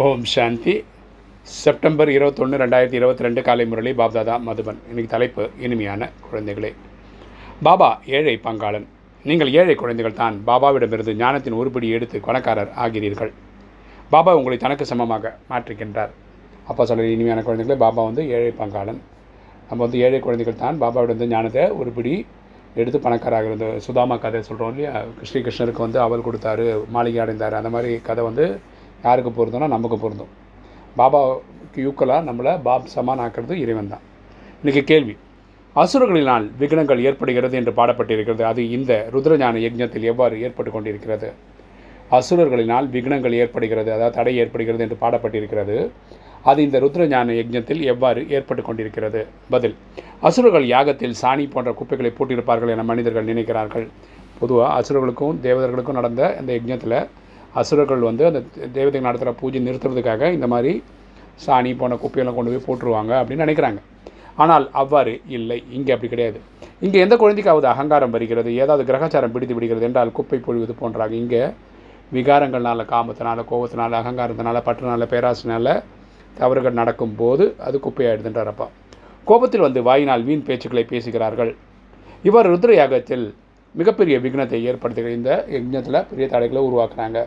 ஓம் சாந்தி. September இருபத்தொன்று ரெண்டாயிரத்தி இருபத்தி ரெண்டு காலை முரளி பாப்தாதா மதுபன். இன்னைக்கு தலைப்பு இனிமையான குழந்தைகளே. பாபா ஏழை பங்காளன். நீங்கள் ஏழை குழந்தைகள் தான். பாபாவிடமிருந்து ஞானத்தின் உருப்படி எடுத்து கொணக்காரர் ஆகிறீர்கள். பாபா உங்களை தனக்கு சமமாக மாற்றுகின்றார். அப்பா சொல்கிற இனிமையான குழந்தைகளே பாபா வந்து ஏழை பங்காளன். நம்ம வந்து ஏழை குழந்தைகள் தான். பாபாவிடம் ஞானத்தை உருப்படி எடுத்து பணக்காராக இருந்த சுதாமா கதை சொல்கிறோம் இல்லையா? ஸ்ரீகிருஷ்ணருக்கு வந்து அவல் கொடுத்தாரு மாளிகை அடைந்தார். அந்த மாதிரி கதை வந்து யாருக்கு பொருந்தோம்னா நமக்கு பொருந்தும். பாபாவுக்கு யூக்கலாக நம்மளை பாப் சமான் ஆக்கிறது இறைவன் தான். இன்றைக்கி கேள்வி அசுரர்களினால் விக்னங்கள் ஏற்படுகிறது என்று பாடப்பட்டிருக்கிறது. அது இந்த ருத்ரஞான யஜ்ஞத்தில் எவ்வாறு ஏற்பட்டு கொண்டிருக்கிறது? அசுரர்களினால் விக்னங்கள் ஏற்படுகிறது அதாவது தடை ஏற்படுகிறது என்று பாடப்பட்டிருக்கிறது. அது இந்த ருத்ரஞான யஜ்ஞத்தில் எவ்வாறு ஏற்பட்டு கொண்டிருக்கிறது? பதில் அசுரர்கள் யாகத்தில் சாணி போன்ற குப்பைகளை போட்டிருப்பார்கள் என மனிதர்கள் நினைக்கிறார்கள். பொதுவாக அசுரர்களுக்கும் தேவதர்களுக்கும் நடந்த இந்த யஜ்ஞத்தில் அசுரர்கள் வந்து அந்த தேவதைகள் நடத்துகிற பூஜை நிறுத்துறதுக்காக இந்த மாதிரி சாணி போன குப்பையெல்லாம் கொண்டு போய் போட்டுருவாங்க அப்படின்னு நினைக்கிறாங்க. ஆனால் அவ்வாறு இல்லை. இங்கே அப்படி கிடையாது. இங்கே எந்த குழந்தைக்காவது அகங்காரம் வருகிறது? ஏதாவது கிரகச்சாரம் பிடித்து விடுகிறது என்றால் குப்பை பொழிவது போன்றாங்க. இங்கே விகாரங்கள்னால காமத்தினால கோபத்தினால அகங்காரத்தினால பற்றுனால பேராசினால தவறுகள் நடக்கும்போது அது குப்பையாயிடுதுன்றார் அப்பா. கோபத்தில் வந்து வாயினால் வீண் பேச்சுக்களை பேசுகிறார்கள். இவர் ருத்ர யாகத்தில் மிகப்பெரிய விக்னத்தை ஏற்படுத்துகிற இந்த யஜ்னத்தில் பெரிய தடைகளை உருவாக்குறாங்க.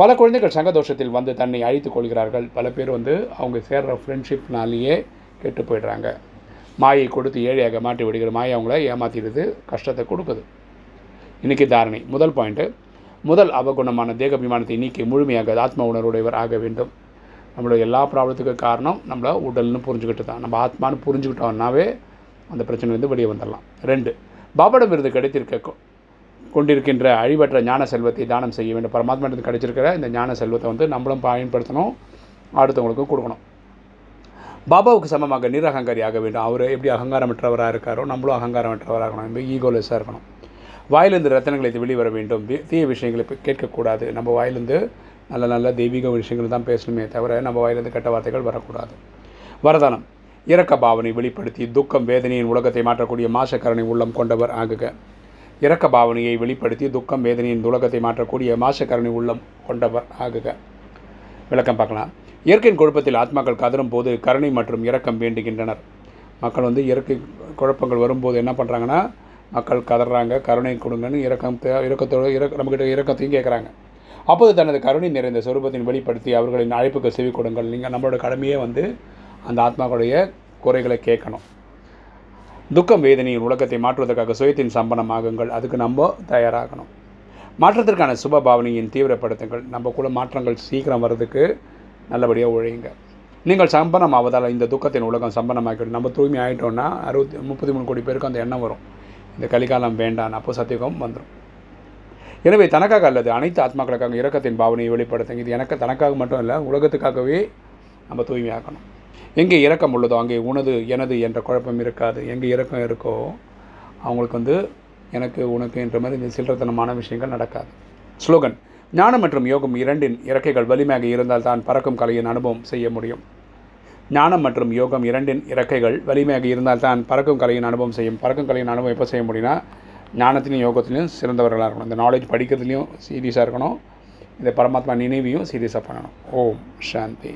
பல குழந்தைகள் சங்கதோஷத்தில் வந்து தன்னை அழித்துக் கொள்கிறார்கள். பல பேர் வந்து அவங்க சேர்கிற ஃப்ரெண்ட்ஷிப்னாலேயே கெட்டு போயிடுறாங்க. மாயை கொடுத்து ஏழையாக மாட்டி விடுகிற மாயை அவங்கள ஏமாற்றிடுது கஷ்டத்தை கொடுக்குது. இன்றைக்கி தாரணை. முதல் பாயிண்ட்டு முதல் அவகுணமான தேகபிமானத்தை நீக்கி முழுமையாக ஆத்ம உணர்வுடையவர் ஆக வேண்டும். நம்மளோட எல்லா ப்ராப்ளத்துக்கும் காரணம் நம்மள உடல்னு புரிஞ்சுக்கிட்டு தான். நம்ம ஆத்மான்னு புரிஞ்சுக்கிட்டோம்னாவே அந்த பிரச்சனைலேருந்து வெளியே வந்துடலாம். ரெண்டு பாபாடம் இருந்து கிடைத்திருக்க கொண்டிருக்கின்ற அழிவற்ற ஞான செல்வத்தை தானம் செய்ய வேண்டும். பரமாத்மாவிலிருந்து கிடைச்சிருக்கிற இந்த ஞான செல்வத்தை வந்து நம்மளும் பயன்படுத்தணும் அடுத்தவங்களுக்கும் கொடுக்கணும். பாபாவுக்கு சமமாக நிரகங்காரி ஆக வேண்டும். அவர் எப்படி அகங்காரமற்றவராக இருக்காரோ நம்மளும் அகங்காரமற்றவராக இருக்கணும் நம்ம ஈகோலெஸ்ஸாக இருக்கணும். வாயிலிருந்து ரத்தனங்களை வெளிவர வேண்டும். தீய விஷயங்களை கேட்கக்கூடாது. நம்ம வாயிலிருந்து நல்ல நல்ல தெய்வீக விஷயங்கள் தான் பேசணுமே தவிர நம்ம வாயிலிருந்து கெட்ட வார்த்தைகள் வரக்கூடாது. வரதானம். இரக்க பாவனை வெளிப்படுத்தி துக்கம் வேதனையின் உலகத்தை மாற்றக்கூடிய மாசக்கரணை உள்ளம் கொண்டவர் ஆகுக. இரக்க பாவனையை வெளிப்படுத்தி துக்கம் வேதனையின் துலகத்தை மாற்றக்கூடிய மாசக்கரணி உள்ளம் கொண்டவர் ஆகுக. விளக்கம் பார்க்கலாம். இயற்கையின் குழப்பத்தில் ஆத்மாக்கள் கதரும் போது கருணை மற்றும் இரக்கம் வேண்டுகின்றனர். மக்கள் வந்து இயற்கை குழப்பங்கள் வரும்போது என்ன பண்ணுறாங்கன்னா மக்கள் கதறாங்க கருணை கொடுங்கன்னு இரக்கம் இரக்கத்தோடு இறக்க நம்மக்கிட்ட இரக்கத்தையும் கேட்குறாங்க அப்போது தனது கருணை நிறைந்த சொரூபத்தின் வெளிப்படுத்தி அவர்களின் அழைப்புக்கு செவி கொடுங்கள் நீங்கள் நம்மளோட கடமையே வந்து அந்த ஆத்மாக்களுடைய குறைகளை கேட்கணும். துக்கம் வேதனையின் உலகத்தை மாற்றுவதற்காக சுயத்தின் சம்பனம் ஆகுங்கள் அதுக்கு நம்ம தயாராகணும். மாற்றத்திற்கான சுப பாவனையின் தீவிரப்படுத்துங்கள். நம்மக்குள்ள மாற்றங்கள் சீக்கிரம் வர்றதுக்கு நல்லபடியாக உழையுங்க. நீங்கள் சம்பனம் ஆவதால் இந்த துக்கத்தின் உலகம் சம்பனமாக்கிடும் நம்ம தூய்மை ஆகிட்டோன்னா அறுபத்தி முப்பத்தி மூணு கோடி பேருக்கு அந்த எண்ணம் வரும். இந்த கலிகாலம் வேண்டாம் அப்போ சத்தியகம் வந்துடும் எனவே தனக்காக அல்லது அனைத்து ஆத்மாக்களுக்காக இரக்கத்தின் பாவனையை வெளிப்படுத்துங்க. இது எனக்கு தனக்காக மட்டும் இல்லை உலகத்துக்காகவே நம்ம தூய்மையாக்கணும் எங்கே இறக்கம் உள்ளதோ அங்கே உனது எனது என்ற குழப்பம் இருக்காது. எங்கே இறக்கம் இருக்கோ அவங்களுக்கு வந்து எனக்கு உனக்கு என்ற மாதிரி இந்த சில்லறத்தனமான விஷயங்கள் நடக்காது. ஸ்லோகன் ஞானம் மற்றும் யோகம் இரண்டின் இறக்கைகள் வலிமையாக இருந்தால் தான் பறக்கும் கலையின் அனுபவம் செய்ய முடியும். ஞானம் மற்றும் யோகம் இரண்டின் இறக்கைகள் வலிமையாக இருந்தால் தான் பறக்கும் கலையின் அனுபவம் செய்யும். பறக்கும் கலையின் அனுபவம் எப்போ செய்ய முடியும்னா ஞானத்திலையும் யோகத்திலையும் சிறந்தவர்களாக இருக்கணும். இந்த நாலேஜ் படிக்கிறதுலையும் சீரியஸாக இருக்கணும். இந்த பரமாத்மா நினைவையும் சீரியஸாக பண்ணணும். ஓம் சாந்தி.